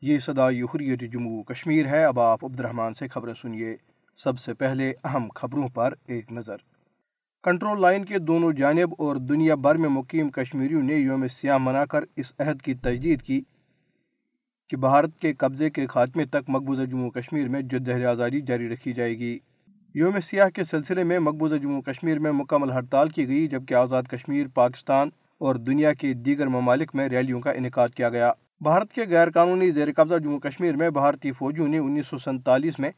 یہ صدا حریت جموں کشمیر ہے۔ اب آپ عبد الرحمن سے خبریں سنیے۔ سب سے پہلے اہم خبروں پر ایک نظر۔ کنٹرول لائن کے دونوں جانب اور دنیا بھر میں مقیم کشمیریوں نے یوم سیاہ منا کر اس عہد کی تجدید کی کہ بھارت کے قبضے کے خاتمے تک مقبوضہ جموں کشمیر میں جدہ آزادی جاری رکھی جائے گی۔ یوم سیاہ کے سلسلے میں مقبوضہ جموں کشمیر میں مکمل ہڑتال کی گئی، جبکہ آزاد کشمیر، پاکستان اور دنیا کے دیگر ممالک میں ریلیوں کا انعقاد کیا گیا۔ بھارت کے غیر قانونی زیر قبضہ جموں کشمیر میں بھارتی فوجیوں نے انیس سو سنتالیس میں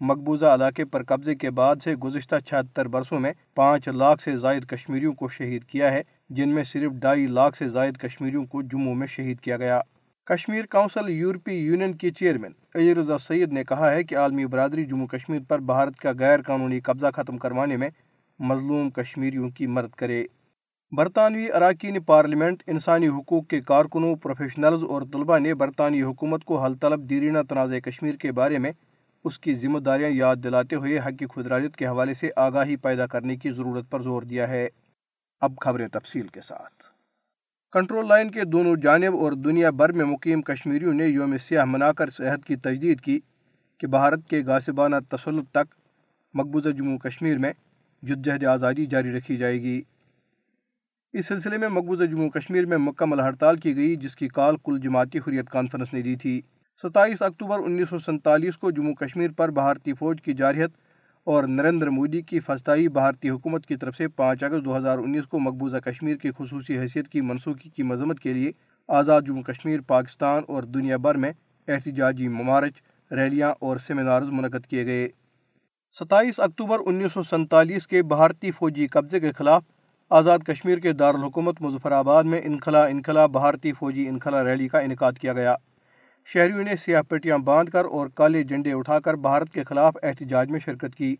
مقبوضہ علاقے پر قبضے کے بعد سے گزشتہ چھہتر برسوں میں پانچ لاکھ سے زائد کشمیریوں کو شہید کیا ہے، جن میں صرف ڈھائی لاکھ سے زائد کشمیریوں کو جموں میں شہید کیا گیا۔ کشمیر کونسل یورپی یونین کی چیئرمین علی رضا سید نے کہا ہے کہ عالمی برادری جموں کشمیر پر بھارت کا غیر قانونی قبضہ ختم کروانے میں مظلوم کشمیریوں کی مدد کرے۔ برطانوی اراکین پارلیمنٹ انسانی حقوق کے کارکنوں پروفیشنلز اور طلباء نے برطانوی حکومت کو حل طلب دیرینہ تنازع کشمیر کے بارے میں اس کی ذمہ داریاں یاد دلاتے ہوئے حق خدراجت کے حوالے سے آگاہی پیدا کرنے کی ضرورت پر زور دیا ہے۔ اب خبریں تفصیل کے ساتھ۔ کنٹرول لائن کے دونوں جانب اور دنیا بھر میں مقیم کشمیریوں نے یوم سیاہ منا کر صحت کی تجدید کی کہ بھارت کے غاسبانہ تسلط تک مقبوضہ جموں کشمیر میں جدجہد آزادی جاری رکھی جائے گی۔ اس سلسلے میں مقبوضہ جموں کشمیر میں مکمل ہڑتال کی گئی، جس کی کال کل جماعتی حریت کانفرنس نے دی تھی۔ ستائیس اکتوبر انیس سو سنتالیس کو جموں کشمیر پر بھارتی فوج کی جارحیت اور نریندر مودی کی فستائی بھارتی حکومت کی طرف سے پانچ اگست دو ہزار انیس کو مقبوضہ کشمیر کی خصوصی حیثیت کی منسوخی کی مذمت کے لیے آزاد جموں کشمیر، پاکستان اور دنیا بھر میں احتجاجی ممارچ، ریلیاں اور سیمینارز منعقد کیے گئے۔ ستائیس اکتوبر انیس سو سنتالیس کے بھارتی فوجی قبضے کے خلاف آزاد کشمیر کے دارالحکومت مظفر آباد میں انخلا انخلا بھارتی فوجی انخلا ریلی کا انعقاد کیا گیا۔ شہریوں نے سیاہ پٹیاں باندھ کر اور کالے جھنڈے اٹھا کر بھارت کے خلاف احتجاج میں شرکت کی۔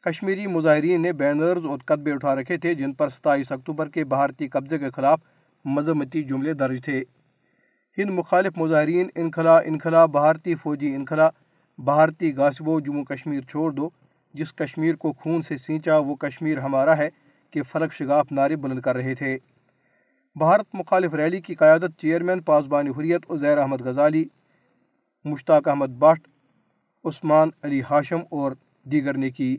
کشمیری مظاہرین نے بینرز اور قطبے اٹھا رکھے تھے، جن پر ستائیس اکتوبر کے بھارتی قبضے کے خلاف مذمتی جملے درج تھے۔ ہند مخالف مظاہرین انخلا انخلا بھارتی فوجی انخلا بھارتی غاسبو جموں کشمیر چھوڑ دو، جس کشمیر کو خون سے سینچا وہ کشمیر ہمارا ہے۔ کے فلک شگاف نعرے بلند کر رہے تھے۔ بھارت مخالف ریلی کی قیادت چیئرمین پاسبانی حریت، عزیر احمد غزالی، مشتاق احمد بٹ، عثمان علی ہاشم اور دیگر نے کی۔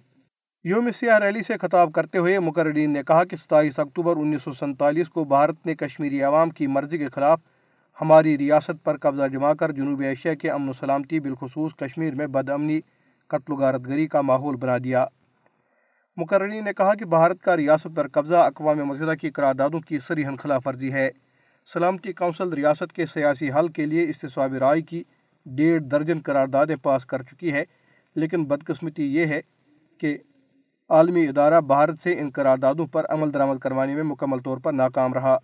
یوم سیاہ ریلی سے خطاب کرتے ہوئے مقررین نے کہا کہ ستائیس اکتوبر انیس سو سنتالیس کو بھارت نے کشمیری عوام کی مرضی کے خلاف ہماری ریاست پر قبضہ جما کر جنوبی ایشیا کے امن و سلامتی بالخصوص کشمیر میں بد امنی، قتل و غارت گری کا ماحول بنا دیا۔ مقررین نے کہا کہ بھارت کا ریاست پر قبضہ اقوام متحدہ کی قراردادوں کی سریحن خلاف ورزی ہے۔ سلامتی کونسل ریاست کے سیاسی حل کے لیے استصواب رائے کی ڈیڑھ درجن قراردادیں پاس کر چکی ہے لیکن بدقسمتی یہ ہے کہ عالمی ادارہ بھارت سے ان قراردادوں پر عمل درآمد کروانے میں مکمل طور پر ناکام رہا۔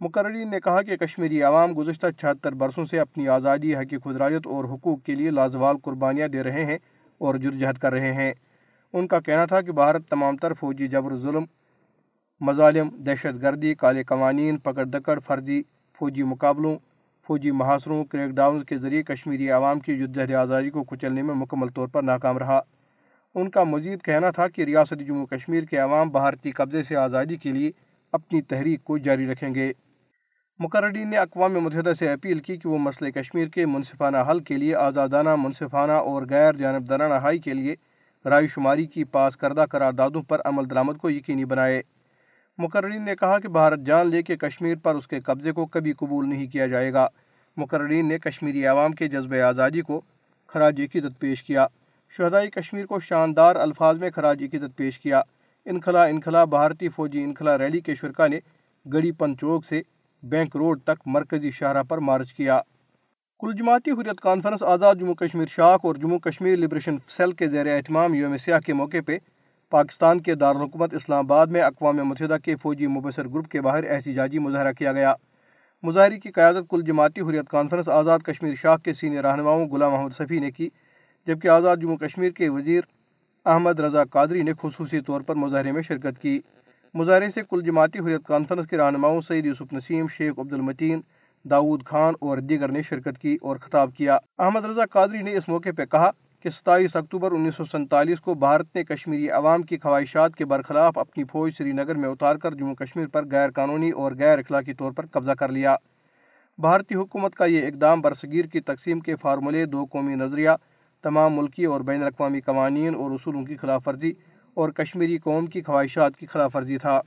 مقررین نے کہا کہ کشمیری عوام گزشتہ چھہتر برسوں سے اپنی آزادی حقی خدراجت اور حقوق کے لیے لازوال قربانیاں دے رہے ہیں اور جرجہد کر رہے ہیں۔ ان کا کہنا تھا کہ بھارت تمام تر فوجی جبر ظلم، مظالم، دہشت گردی، کالے قوانین، پکڑ دکڑ، فرضی فوجی مقابلوں، فوجی محاصروں، کریک ڈاؤنز کے ذریعے کشمیری عوام کی جدہ آزادی کو کچلنے میں مکمل طور پر ناکام رہا۔ ان کا مزید کہنا تھا کہ ریاست جموں کشمیر کے عوام بھارتی قبضے سے آزادی کے لیے اپنی تحریک کو جاری رکھیں گے۔ مقررین نے اقوام متحدہ سے اپیل کی کہ وہ مسئلہ کشمیر کے منصفانہ حل کے لیے آزادانہ، منصفانہ اور غیر جانبدارانہ حائی کے لیے رائے شماری کی پاس کردہ قراردادوں پر عمل درآمد کو یقینی بنائے۔ مقررین نے کہا کہ بھارت جان لے کے کشمیر پر اس کے قبضے کو کبھی قبول نہیں کیا جائے گا۔ مقررین نے کشمیری عوام کے جذبہ آزادی کو خراج عقیدت پیش کیا۔ شہدائی کشمیر کو شاندار الفاظ میں خراج عقیدت پیش کیا۔ انخلا انخلا بھارتی فوجی انخلا ریلی کے شرکا نے گڑی پن چوک سے بینک روڈ تک مرکزی شاہراہ پر مارچ کیا۔ کل جماعتی حریت کانفرنس آزاد جموں کشمیر شاخ اور جموں کشمیر لبریشن سیل کے زیر اہتمام یوم سیاہ کے موقع پہ پاکستان کے دارالحکومت اسلام آباد میں اقوام متحدہ کے فوجی مبصر گروپ کے باہر احتجاجی مظاہرہ کیا گیا۔ مظاہرے کی قیادت کل جماعتی حریت کانفرنس آزاد کشمیر شاخ کے سینئر رہنماؤں غلام محمد صفی نے کی، جبکہ آزاد جموں کشمیر کے وزیر احمد رضا قادری نے خصوصی طور پر مظاہرے میں شرکت کی۔ مظاہرے سے کل جماعتی حریت کانفرنس کے رہنماؤں سعید یوسف نسیم، شیخ عبد المتین داود خان اور دیگر نے شرکت کی اور خطاب کیا۔ احمد رضا قادری نے اس موقع پہ کہا کہ ستائیس اکتوبر انیس سو سنتالیس کو بھارت نے کشمیری عوام کی خواہشات کے برخلاف اپنی فوج سری نگر میں اتار کر جموں کشمیر پر غیر قانونی اور غیر اخلاقی طور پر قبضہ کر لیا۔ بھارتی حکومت کا یہ اقدام برصغیر کی تقسیم کے فارمولے، دو قومی نظریہ، تمام ملکی اور بین الاقوامی قوانین اور اصولوں کی خلاف ورزی اور کشمیری قوم کی خواہشات کی خلاف ورزی تھا۔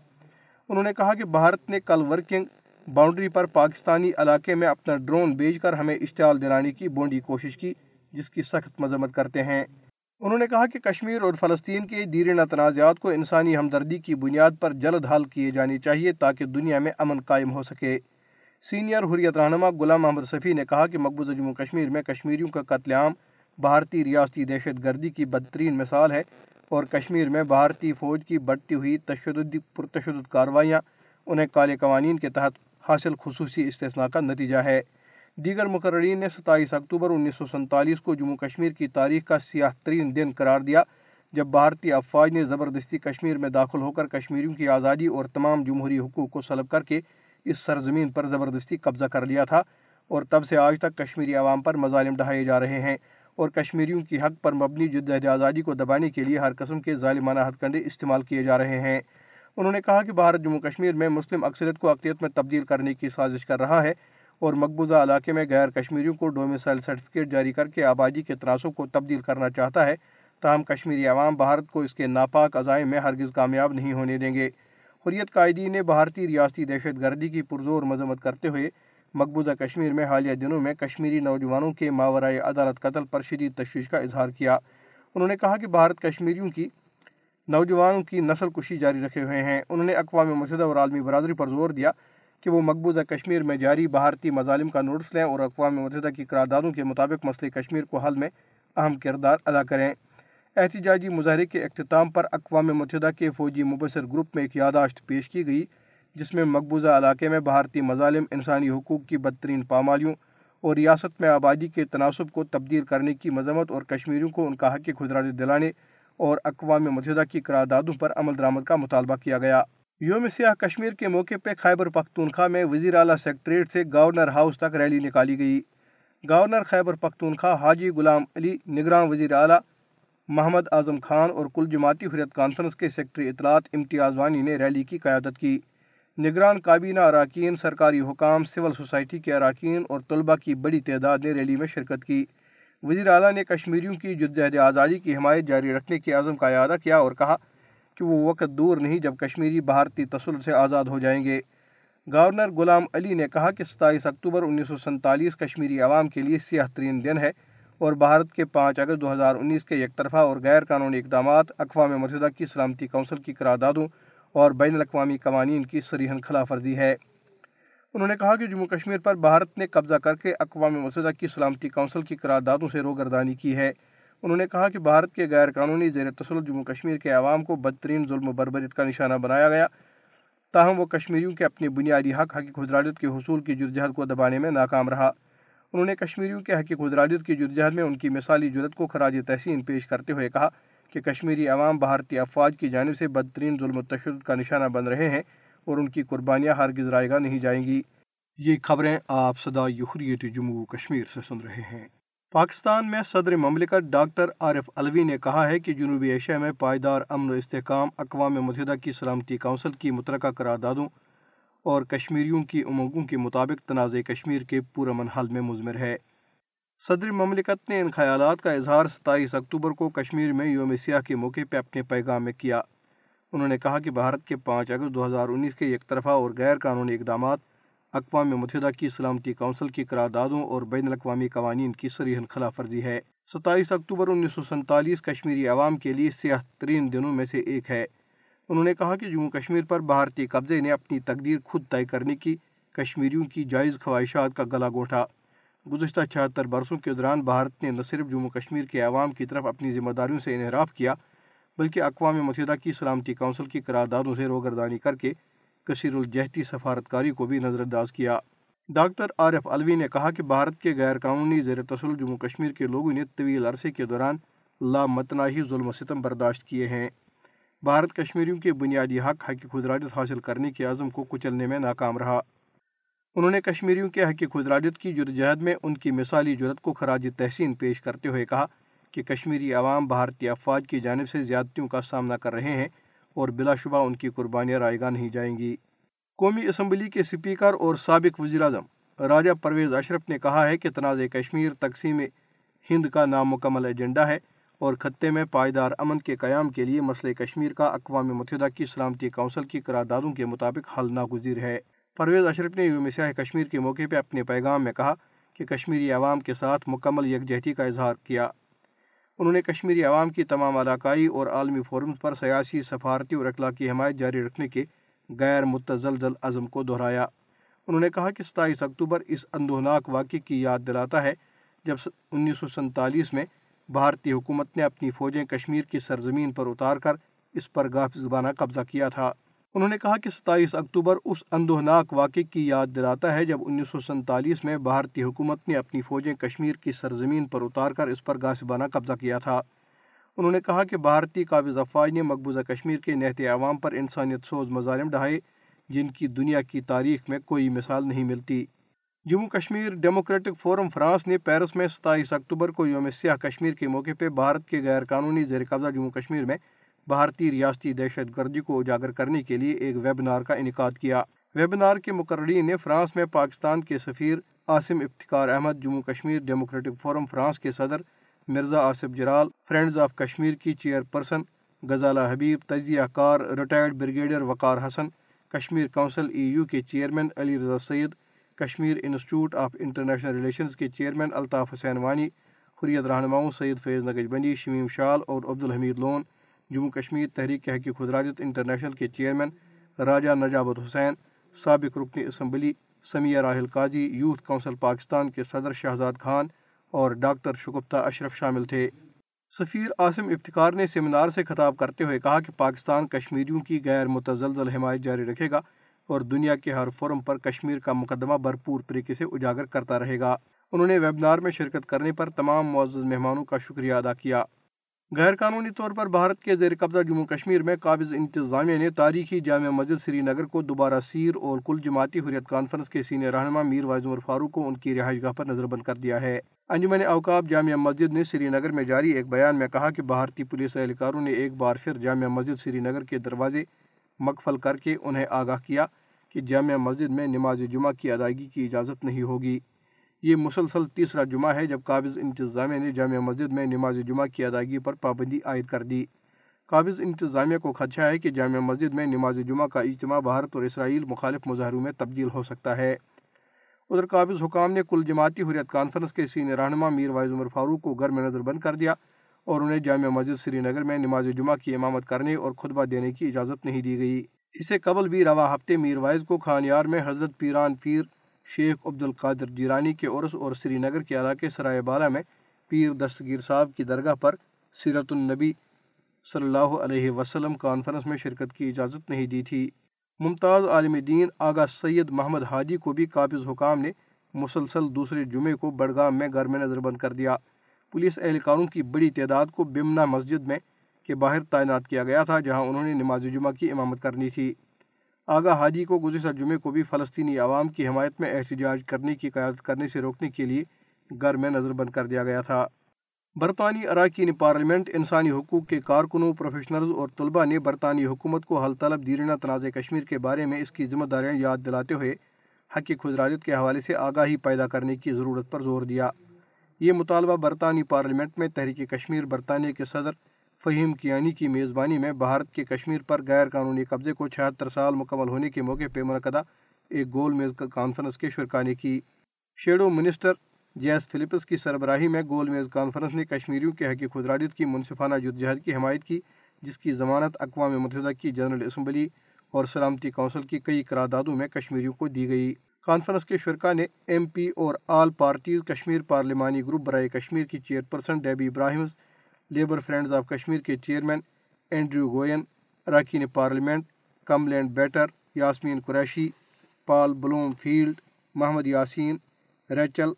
انہوں نے کہا کہ بھارت نے کل ورکنگ باؤنڈری پر پاکستانی علاقے میں اپنا ڈرون بھیج کر ہمیں اشتعال دلانے کی بونڈی کوشش کی، جس کی سخت مذمت کرتے ہیں۔ انہوں نے کہا کہ کشمیر اور فلسطین کے دیرینہ تنازعات کو انسانی ہمدردی کی بنیاد پر جلد حل کیے جانی چاہیے تاکہ دنیا میں امن قائم ہو سکے۔ سینئر حریت رہنما غلام محمد صفی نے کہا کہ مقبوضہ جموں کشمیر میں کشمیریوں کا قتل عام، بھارتی ریاستی دہشت گردی کی بدترین مثال ہے اور کشمیر میں بھارتی فوج کی بڑھتی ہوئی تشدد پرتشدد کاروائیاں، انہیں کالے قوانین کے تحت حاصل خصوصی استثناء کا نتیجہ ہے۔ دیگر مقررین نے ستائیس اکتوبر انیس سو سنتالیس کو جموں کشمیر کی تاریخ کا سیاہ ترین دن قرار دیا، جب بھارتی افواج نے زبردستی کشمیر میں داخل ہو کر کشمیریوں کی آزادی اور تمام جمہوری حقوق کو سلب کر کے اس سرزمین پر زبردستی قبضہ کر لیا تھا اور تب سے آج تک کشمیری عوام پر مظالم ڈھائے جا رہے ہیں اور کشمیریوں کی حق پر مبنی جدید آزادی کو دبانے کے لیے ہر قسم کے ظالمانہ ہتھ کنڈے استعمال کیے جا رہے ہیں۔ انہوں نے کہا کہ بھارت جموں کشمیر میں مسلم اکثریت کو اقلیت میں تبدیل کرنے کی سازش کر رہا ہے اور مقبوضہ علاقے میں غیر کشمیریوں کو ڈومیسائل سرٹیفکیٹ جاری کر کے آبادی کے تناسب کو تبدیل کرنا چاہتا ہے، تاہم کشمیری عوام بھارت کو اس کے ناپاک عزائم میں ہرگز کامیاب نہیں ہونے دیں گے۔ حریت قائدین نے بھارتی ریاستی دہشت گردی کی پرزور مذمت کرتے ہوئے مقبوضہ کشمیر میں حالیہ دنوں میں کشمیری نوجوانوں کے ماورائے عدالت قتل پر شدید تشویش کا اظہار کیا۔ انہوں نے کہا کہ بھارت کشمیریوں کی نوجوانوں کی نسل کشی جاری رکھے ہوئے ہیں۔ انہوں نے اقوام متحدہ اور عالمی برادری پر زور دیا کہ وہ مقبوضہ کشمیر میں جاری بھارتی مظالم کا نوٹس لیں اور اقوام متحدہ کی قراردادوں کے مطابق مسئلہ کشمیر کو حل میں اہم کردار ادا کریں۔ احتجاجی مظاہرے کے اختتام پر اقوام متحدہ کے فوجی مبصر گروپ میں ایک یاداشت پیش کی گئی، جس میں مقبوضہ علاقے میں بھارتی مظالم، انسانی حقوق کی بدترین پامالیوں اور ریاست میں آبادی کے تناسب کو تبدیل کرنے کی مذمت اور کشمیریوں کو ان کا حق خدرانے دلانے اور اقوام متحدہ کی قراردادوں پر عمل درآمد کا مطالبہ کیا گیا۔ یوم سیاہ کشمیر کے موقع پہ خیبر پختونخوا میں وزیر اعلیٰ سیکٹریٹ سے گورنر ہاؤس تک ریلی نکالی گئی۔ گورنر خیبر پختونخوا حاجی غلام علی، نگران وزیر اعلیٰ محمد اعظم خان اور کل جماعتی حریت کانفرنس کے سیکٹری اطلاعات امتیاز وانی نے ریلی کی قیادت کی۔ نگران کابینہ اراکین، سرکاری حکام، سول سوسائٹی کے اراکین اور طلبہ کی بڑی تعداد نے ریلی میں شرکت کی۔ وزیر اعلیٰ نے کشمیریوں کی جدید آزادی کی حمایت جاری رکھنے کے عزم کا اعادہ کیا اور کہا کہ وہ وقت دور نہیں جب کشمیری بھارتی تسلط سے آزاد ہو جائیں گے۔ گورنر غلام علی نے کہا کہ ستائیس اکتوبر انیس سو سنتالیس کشمیری عوام کے لیے سیاہ ترین دن ہے اور بھارت کے پانچ اگست دو ہزار انیس کے یک طرفہ اور غیر قانونی اقدامات، اقوام متحدہ کی سلامتی کونسل کی قراردادوں اور بین الاقوامی قوانین کی سریحن خلاف ورزی ہے۔ انہوں نے کہا کہ جموں کشمیر پر بھارت نے قبضہ کر کے اقوام متحدہ کی سلامتی کونسل کی قراردادوں سے روگردانی کی ہے۔ انہوں نے کہا کہ بھارت کے غیر قانونی زیر تسلط جموں کشمیر کے عوام کو بدترین ظلم و بربریت کا نشانہ بنایا گیا، تاہم وہ کشمیریوں کے اپنی بنیادی حق حقیق خدراجت کے حصول کی جدجہد کو دبانے میں ناکام رہا۔ انہوں نے کشمیریوں کے حقیق خدراجت کی جدجہد میں ان کی مثالی جرت کو خراج تحسین پیش کرتے ہوئے کہا کہ کشمیری عوام بھارتی افواج کی جانب سے بدترین ظلم و تشدد کا نشانہ بن رہے ہیں۔ اور ان کی قربانیاں ہرگز رائے گا نہیں جائیں گی۔ یہ خبریں آپ صدا یحریت جموں کشمیر سے سن رہے ہیں۔ پاکستان میں صدر مملکت ڈاکٹر عارف الوی نے کہا ہے کہ جنوبی ایشیا میں پائیدار امن و استحکام، اقوام متحدہ کی سلامتی کونسل کی مترکہ قراردادوں اور کشمیریوں کی امنگوں کے مطابق تنازع کشمیر کے پورامن حل میں مضمر ہے۔ صدر مملکت نے ان خیالات کا اظہار ستائیس اکتوبر کو کشمیر میں یوم سیاہ کے موقع پہ اپنے پیغام میں کیا۔ انہوں نے کہا کہ بھارت کے پانچ اگست دو ہزار انیس کے یک طرفہ اور غیر قانونی اقدامات، اقوام متحدہ کی سلامتی کونسل کی قراردادوں اور بین الاقوامی قوانین کی سریحن خلاف ورزی ہے۔ ستائیس اکتوبر انیس سو سنتالیس کشمیری عوام کے لیے سیاہ ترین دنوں میں سے ایک ہے۔ انہوں نے کہا کہ جموں کشمیر پر بھارتی قبضے نے اپنی تقدیر خود طے کرنے کی، کشمیریوں کی جائز خواہشات کا گلا گوٹھا گزشتہ چھہتر برسوں کے دوران بھارت نے نہ صرف جموں کشمیر کے عوام کی طرف اپنی ذمہ داریوں سے انحراف کیا بلکہ اقوام متحدہ کی سلامتی کونسل کی قراردادوں سے روگردانی کر کے کثیر الجہتی سفارتکاری کو بھی نظر انداز کیا۔ ڈاکٹر عارف الوی نے کہا کہ بھارت کے غیر قانونی زیر تسل جموں کشمیر کے لوگوں نے طویل عرصے کے دوران لامتناہی ظلم و ستم برداشت کیے ہیں۔ بھارت کشمیریوں کے بنیادی حق حق خدراجت حاصل کرنے کے عزم کو کچلنے میں ناکام رہا۔ انہوں نے کشمیریوں کے حق خدراجت کی جدوجہد میں ان کی مثالی جرت کو خراج تحسین پیش کرتے ہوئے کہا کہ کشمیری عوام بھارتی افواج کی جانب سے زیادتیوں کا سامنا کر رہے ہیں اور بلا شبہ ان کی قربانیاں رائے گاہ نہیں جائیں گی۔ قومی اسمبلی کے سپیکر اور سابق وزیر اعظم راجہ پرویز اشرف نے کہا ہے کہ تنازع کشمیر، تقسیم ہند کا نامکمل ایجنڈا ہے اور خطے میں پائیدار امن کے قیام کے لیے مسئلہ کشمیر کا اقوام متحدہ کی سلامتی کونسل کی قراردادوں کے مطابق حل ناگزیر ہے۔ پرویز اشرف نے یوم سیاہ کشمیر کے موقع پہ اپنے پیغام میں کہا کہ کشمیری عوام کے ساتھ مکمل یکجہتی کا اظہار کیا۔ انہوں نے کشمیری عوام کی تمام علاقائی اور عالمی فورمز پر سیاسی، سفارتی اور اخلاقی حمایت جاری رکھنے کے غیر متزلزل عزم کو دہرایا۔ انہوں نے کہا کہ ستائیس اکتوبر اس اندوناک واقعے کی یاد دلاتا ہے جب انیس سو سنتالیس میں بھارتی حکومت نے اپنی فوجیں کشمیر کی سرزمین پر اتار کر اس پر گاف زبانہ قبضہ کیا تھا۔ انہوں نے کہا کہ ستائیس اکتوبر اس اندوہناک واقعے کی یاد دلاتا ہے جب انیس سو سنتالیس میں بھارتی حکومت نے اپنی فوجیں کشمیر کی سرزمین پر اتار کر اس پر گاسبانہ قبضہ کیا تھا۔ انہوں نے کہا کہ بھارتی قابض افواج نے مقبوضہ کشمیر کے نہت عوام پر انسانیت سوز مظالم ڈھائے، جن کی دنیا کی تاریخ میں کوئی مثال نہیں ملتی۔ Jammu Kashmir democratic forum France نے پیرس میں ستائیس اکتوبر کو یوم سیاہ کشمیر کے موقع پہ بھارت کے غیر قانونی زیر قبضہ جموں کشمیر میں بھارتی ریاستی دہشت گردی کو اجاگر کرنے کے لیے ایک ویبنار کا انعقاد کیا۔ ویبنار کے مقررین نے فرانس میں پاکستان کے سفیر Asim Iftikhar Ahmed, Jammu Kashmir democratic forum France کے صدر مرزا آصف جرال فرینڈز آف کشمیر کی چیئر پرسن غزالہ حبیب، تجزیہ کار retired brigadier Waqar Hassan, Kashmir council E U کے chairman Ali Raza Syed, Kashmir institute of international relations کے چیئرمین الطاف حسین وانی، حریت رہنماؤں سید فیض نگج بندی شمیم شال اور عبدالحمید لون جموں کشمیر تحریک حقیق خدراجت انٹرنیشنل کے چیئرمین راجہ نجابت حسین، سابق رکن اسمبلی سمیہ راہل قاضی، یوتھ کونسل پاکستان کے صدر شہزاد خان اور ڈاکٹر شگفتہ اشرف شامل تھے۔ سفیر عاصم افتخار نے سیمینار سے خطاب کرتے ہوئے کہا کہ پاکستان کشمیریوں کی غیر متزلزل حمایت جاری رکھے گا اور دنیا کے ہر فورم پر کشمیر کا مقدمہ بھرپور طریقے سے اجاگر کرتا رہے گا۔ انہوں نے ویبنار میں شرکت کرنے پر تمام معزز مہمانوں کا شکریہ ادا کیا۔ غیر قانونی طور پر بھارت کے زیر قبضہ جموں کشمیر میں قابض انتظامیہ نے تاریخی جامع مسجد سری نگر کو دوبارہ سیر اور کل جماعتی حریت کانفرنس کے سینئر رہنما میر واعظ عمر فاروق کو ان کی رہائش گاہ پر نظر بند کر دیا ہے۔ انجمن اوقاب جامعہ مسجد نے سری نگر میں جاری ایک بیان میں کہا کہ بھارتی پولیس اہلکاروں نے ایک بار پھر جامعہ مسجد سری نگر کے دروازے مقفل کر کے انہیں آگاہ کیا کہ جامعہ مسجد میں نماز جمعہ کی ادائیگی کی اجازت نہیں ہوگی۔ یہ مسلسل تیسرا جمعہ ہے جب قابض انتظامیہ نے جامع مسجد میں نماز جمعہ کی ادائیگی پر پابندی عائد کر دی۔ قابض انتظامیہ کو خدشہ ہے کہ جامع مسجد میں نماز جمعہ کا اجتماع بھارت اور اسرائیل مخالف مظاہروں میں تبدیل ہو سکتا ہے۔ ادھر قابض حکام نے کل جماعتی حریت کانفرنس کے سینئر رہنما میر وائز عمر فاروق کو گھر میں نظر بند کر دیا اور انہیں جامع مسجد سری نگر میں نماز جمعہ کی امامت کرنے اور خطبہ دینے کی اجازت نہیں دی گئی۔ اسے قبل بھی رواں ہفتے میر وائز کو خانیار میں حضرت پیران پیر شیخ عبد القادر جیرانی کے عرس اور سری نگر کے علاقے سرائے بالا میں پیر دستگیر صاحب کی درگاہ پر سیرت النبی صلی اللہ علیہ وسلم کانفرنس میں شرکت کی اجازت نہیں دی تھی۔ ممتاز عالم دین آغا سید محمد حاجی کو بھی قابض حکام نے مسلسل دوسرے جمعے کو بڑگام میں گھر میں نظر بند کر دیا۔ پولیس اہلکاروں کی بڑی تعداد کو بمنا مسجد میں کے باہر تعینات کیا گیا تھا، جہاں انہوں نے نماز جمعہ کی امامت کرنی تھی۔ آگا حاجی کو گزشتہ جمعے کو بھی فلسطینی عوام کی حمایت میں احتجاج کرنے کی قیادت کرنے سے روکنے کے لیے گھر میں نظر بند کر دیا گیا تھا۔ برطانوی اراکین پارلیمنٹ انسانی حقوق کے کارکنوں پروفیشنلز اور طلباء نے برطانوی حکومت کو حل طلب دیرینہ تنازع کشمیر کے بارے میں اس کی ذمہ داریاں یاد دلاتے ہوئے حق خدراجت کے حوالے سے آگاہی پیدا کرنے کی ضرورت پر زور دیا۔ یہ مطالبہ برطانوی پارلیمنٹ میں تحریک کشمیر برطانیہ کے صدر فہیم کیانی یعنی کی میزبانی میں بھارت کے کشمیر پر غیر قانونی قبضے کو چھہتر سال مکمل ہونے کے موقع پہ منعقدہ ایک گول میز کانفرنس کے شرکا نے کی۔ شیڈو منسٹر جیس فلپس کی سربراہی میں گول میز کانفرنس نے کشمیریوں کے حقیق خدراجت کی منصفانہ جدجہد کی حمایت کی، جس کی ضمانت اقوام متحدہ کی جنرل اسمبلی اور سلامتی کونسل کی کئی قراردادوں میں کشمیریوں کو دی گئی۔ کانفرنس کے شرکا نے ایم پی اور آل پارٹیز کشمیر پارلیمانی گروپ برائے کشمیر کی chairperson Debbie Abrahams Labour friends of Kashmir کے چیئرمین اینڈریو گوین، اراکین parliament Kim Leadbeater, Yasmin Qureshi, Paul Blomfield, Muhammad Yasin, Rachel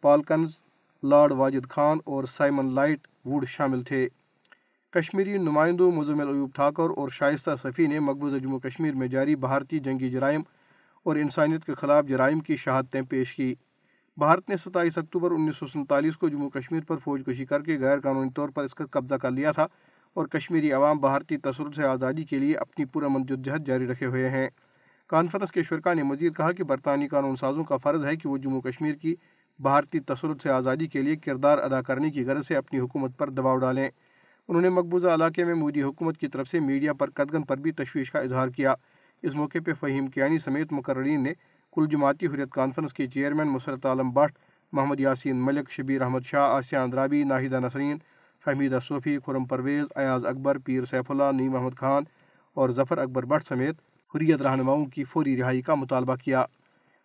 Hopkins, Lord Wajid Khan اور سائمن لائٹ ووڈ شامل تھے۔ کشمیری نمائندوں مزمل ایوب ٹھاکر اور شائستہ صفی نے مقبوضہ جموں کشمیر میں جاری بھارتی جنگی جرائم اور انسانیت کے خلاف جرائم کی شہادتیں پیش کی۔ بھارت نے ستائیس اکتوبر انیس سو سنتالیس کو جموں کشمیر پر فوج کشی کر کے غیر قانونی طور پر اس کا قبضہ کر لیا تھا اور کشمیری عوام بھارتی تصرف سے آزادی کے لیے اپنی پورا جہد جاری رکھے ہوئے ہیں۔ کانفرنس کے شرکا نے مزید کہا کہ برطانوی قانون سازوں کا فرض ہے کہ وہ جموں کشمیر کی بھارتی تصرف سے آزادی کے لیے کردار ادا کرنے کی غرض سے اپنی حکومت پر دباؤ ڈالیں۔ انہوں نے مقبوضہ علاقے میں مودی حکومت کی طرف سے میڈیا پر قدغن پر بھی تشویش کا اظہار کیا۔ اس موقع پہ فہیم کیانی سمیت مقررین نے کل جماعتی حریت کانفرنس کے chairman Musarrat Alam but, Muhammad Yasin Malik, Shabir Ahmad Shah, Asiya Andrabi Nahida Nasreen, Fahmida Sofi, Khurram Parvez, Ayaz Akbar, Peer Saifullah, Naeem Ahmed Khan اور ظفر اکبر بٹ سمیت حریت رہنماؤں کی فوری رہائی کا مطالبہ کیا۔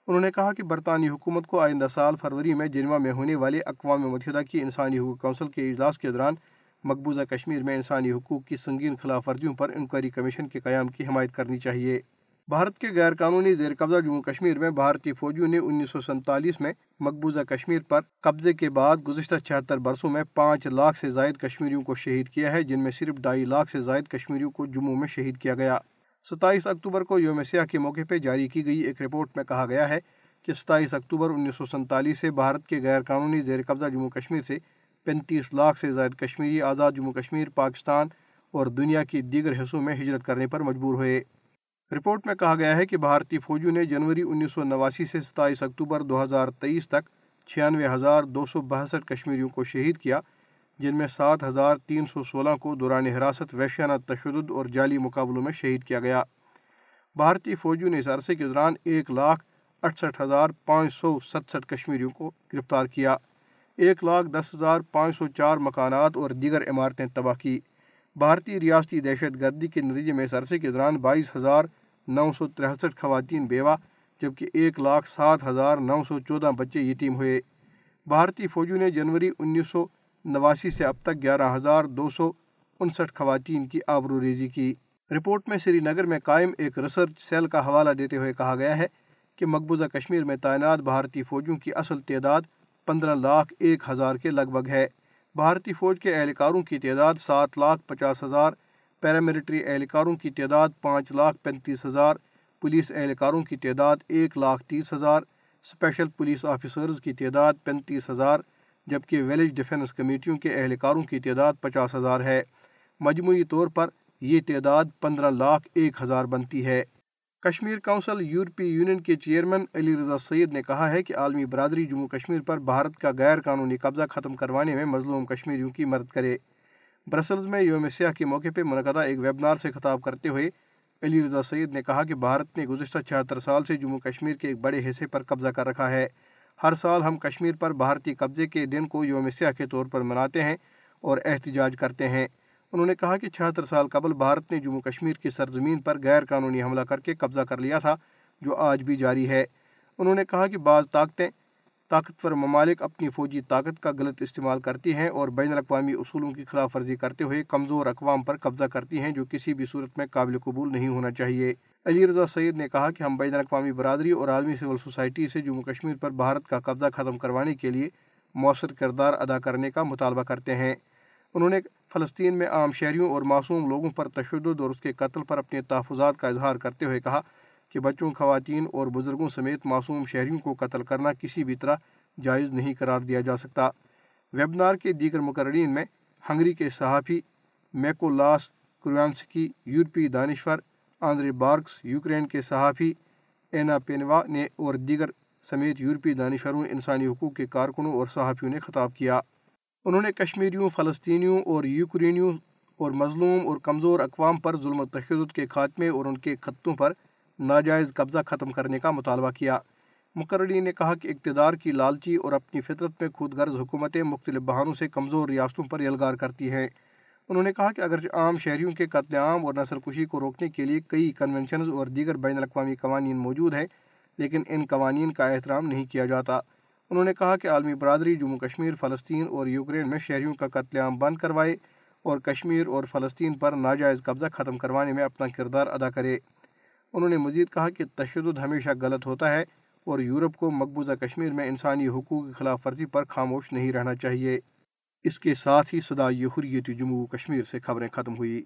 انہوں نے کہا کہ برطانوی حکومت کو آئندہ سال فروری میں جنوا میں ہونے والے اقوام متحدہ کی انسانی حقوق کونسل کے اجلاس کے دوران مقبوضہ کشمیر میں انسانی حقوق کی سنگین خلاف ورزیوں پر انکوائری کمیشن کے قیام کی حمایت کرنی چاہیے۔ بھارت کے غیر قانونی زیر قبضہ جموں کشمیر میں بھارتی فوجیوں نے انیس سو سینتالیس میں مقبوضہ کشمیر پر قبضے کے بعد گزشتہ چھہتر برسوں میں پانچ لاکھ سے زائد کشمیریوں کو شہید کیا ہے، جن میں صرف ڈھائی لاکھ سے زائد کشمیریوں کو جموں میں شہید کیا گیا۔ ستائیس اکتوبر کو یوم سیاح کے موقع پہ جاری کی گئی ایک رپورٹ میں کہا گیا ہے کہ ستائیس اکتوبر انیس سو سینتالیس سے بھارت کے غیر قانونی زیر قبضہ جموں کشمیر سے پینتیس لاکھ سے زائد کشمیری آزاد جموں کشمیر، پاکستان اور دنیا کی دیگر حصوں میں ہجرت کرنے پر مجبور ہوئے۔ رپورٹ میں کہا گیا ہے کہ بھارتی فوجیوں نے جنوری انیس سو نواسی سے ستائیس اکتوبر دو ہزار تیئیس تک چھیانوے ہزار دو سو باسٹھ کشمیریوں کو شہید کیا، جن میں سات ہزار تین سو سولہ کو دوران حراست ویشیانہ تشدد اور جعلی مقابلوں میں شہید کیا گیا۔ بھارتی فوجیوں نے اس عرصے کے دوران ایک لاکھ اڑسٹھ ہزار پانچ سو ستسٹھ کشمیریوں کو گرفتار کیا۔ ایک لاکھ دس ہزار پانچ سو چار مکانات اور دیگر عمارتیں تباہ کی۔ بھارتی ریاستی دہشت گردی کے نتیجے میں اس عرصے کے دوران بائیس ہزار نو سو تریسٹھ خواتین بیوہ، جبکہ ایک لاکھ سات ہزار نو سو چودہ بچے یتیم ہوئے۔ بھارتی فوجیوں نے جنوری انیس سو نواسی سے اب تک گیارہ ہزار دو سو انسٹھ خواتین کی آبرو ریزی کی۔ رپورٹ میں سری نگر میں قائم ایک ریسرچ سیل کا حوالہ دیتے ہوئے کہا گیا ہے کہ مقبوضہ کشمیر میں تعینات بھارتی فوجیوں کی اصل تعداد پندرہ لاکھ ایک ہزار کے لگ بھگ ہے۔ بھارتی فوج کے اہلکاروں کی تعداد سات لاکھ پچاس ہزار پیراملٹری اہلکاروں کی تعداد پانچ لاکھ پینتیس ہزار، پولیس اہلکاروں کی تعداد ایک لاکھ تیس ہزار اسپیشل پولیس آفیسرز کی تعداد پینتیس ہزار، جبکہ ویلیج ڈیفنس کمیٹیوں کے اہلکاروں کی تعداد پچاس ہزار ہے۔ مجموعی طور پر یہ تعداد پندرہ لاکھ ایک ہزار بنتی ہے۔ کشمیر کونسل یورپی یونین کے چیئرمین علی رضا سید نے کہا ہے کہ عالمی برادری جموں کشمیر پر بھارت کا غیر قانونی قبضہ ختم کروانے میں مظلوم کشمیریوں کی مدد کرے۔ برسلز میں یوم سیاح کے موقع پہ منعقدہ ایک ویبنار سے خطاب کرتے ہوئے علی رضا سعید نے کہا کہ بھارت نے گزشتہ چھہتر سال سے جموں کشمیر کے ایک بڑے حصے پر قبضہ کر رکھا ہے۔ ہر سال ہم کشمیر پر بھارتی قبضے کے دن کو یوم سیاح کے طور پر مناتے ہیں اور احتجاج کرتے ہیں۔ انہوں نے کہا کہ چھہتر سال قبل بھارت نے جموں کشمیر کی سرزمین پر غیر قانونی حملہ کر کے قبضہ کر لیا تھا، جو آج بھی جاری ہے۔ انہوں نے کہا کہ بعض طاقتیں طاقتور ممالک اپنی فوجی طاقت کا غلط استعمال کرتی ہیں اور بین الاقوامی اصولوں کی خلاف ورزی کرتے ہوئے کمزور اقوام پر قبضہ کرتی ہیں جو کسی بھی صورت میں قابل قبول نہیں ہونا چاہیے۔ علی رضا سعید نے کہا کہ ہم بین الاقوامی برادری اور عالمی سول سوسائٹی سے جموں کشمیر پر بھارت کا قبضہ ختم کروانے کے لیے مؤثر کردار ادا کرنے کا مطالبہ کرتے ہیں۔ انہوں نے فلسطین میں عام شہریوں اور معصوم لوگوں پر تشدد اور اس کے قتل پر اپنے تحفظات کا اظہار کرتے ہوئے کہا کہ بچوں، خواتین اور بزرگوں سمیت معصوم شہریوں کو قتل کرنا کسی بھی طرح جائز نہیں قرار دیا جا سکتا۔ ویبنار کے دیگر مقررین میں ہنگری کے صحافی میکولاس کروانسکی یورپی دانشور آندرے بارکس، یوکرین کے صحافی اینا پینوا نے اور دیگر سمیت یورپی دانشوروں، انسانی حقوق کے کارکنوں اور صحافیوں نے خطاب کیا۔ انہوں نے کشمیریوں، فلسطینیوں اور یوکرینیوں اور مظلوم اور کمزور اقوام پر ظلم و تشدد کے خاتمے اور ان کے خطوں پر ناجائز قبضہ ختم کرنے کا مطالبہ کیا۔ مقررین نے کہا کہ اقتدار کی لالچی اور اپنی فطرت میں خود غرض حکومتیں مختلف بہانوں سے کمزور ریاستوں پر یلگار کرتی ہیں۔ انہوں نے کہا کہ اگرچہ عام شہریوں کے قتل عام اور نسل کشی کو روکنے کے لیے کئی کنونشنز اور دیگر بین الاقوامی قوانین موجود ہیں، لیکن ان قوانین کا احترام نہیں کیا جاتا۔ انہوں نے کہا کہ عالمی برادری جموں کشمیر، فلسطین اور یوکرین میں شہریوں کا قتل عام بند کروائے اور کشمیر اور فلسطین پر ناجائز قبضہ ختم کروانے میں اپنا کردار ادا کرے۔ انہوں نے مزید کہا کہ تشدد ہمیشہ غلط ہوتا ہے اور یورپ کو مقبوضہ کشمیر میں انسانی حقوق کی خلاف ورزی پر خاموش نہیں رہنا چاہیے۔ اس کے ساتھ ہی صدا حریت جموں کشمیر سے خبریں ختم ہوئی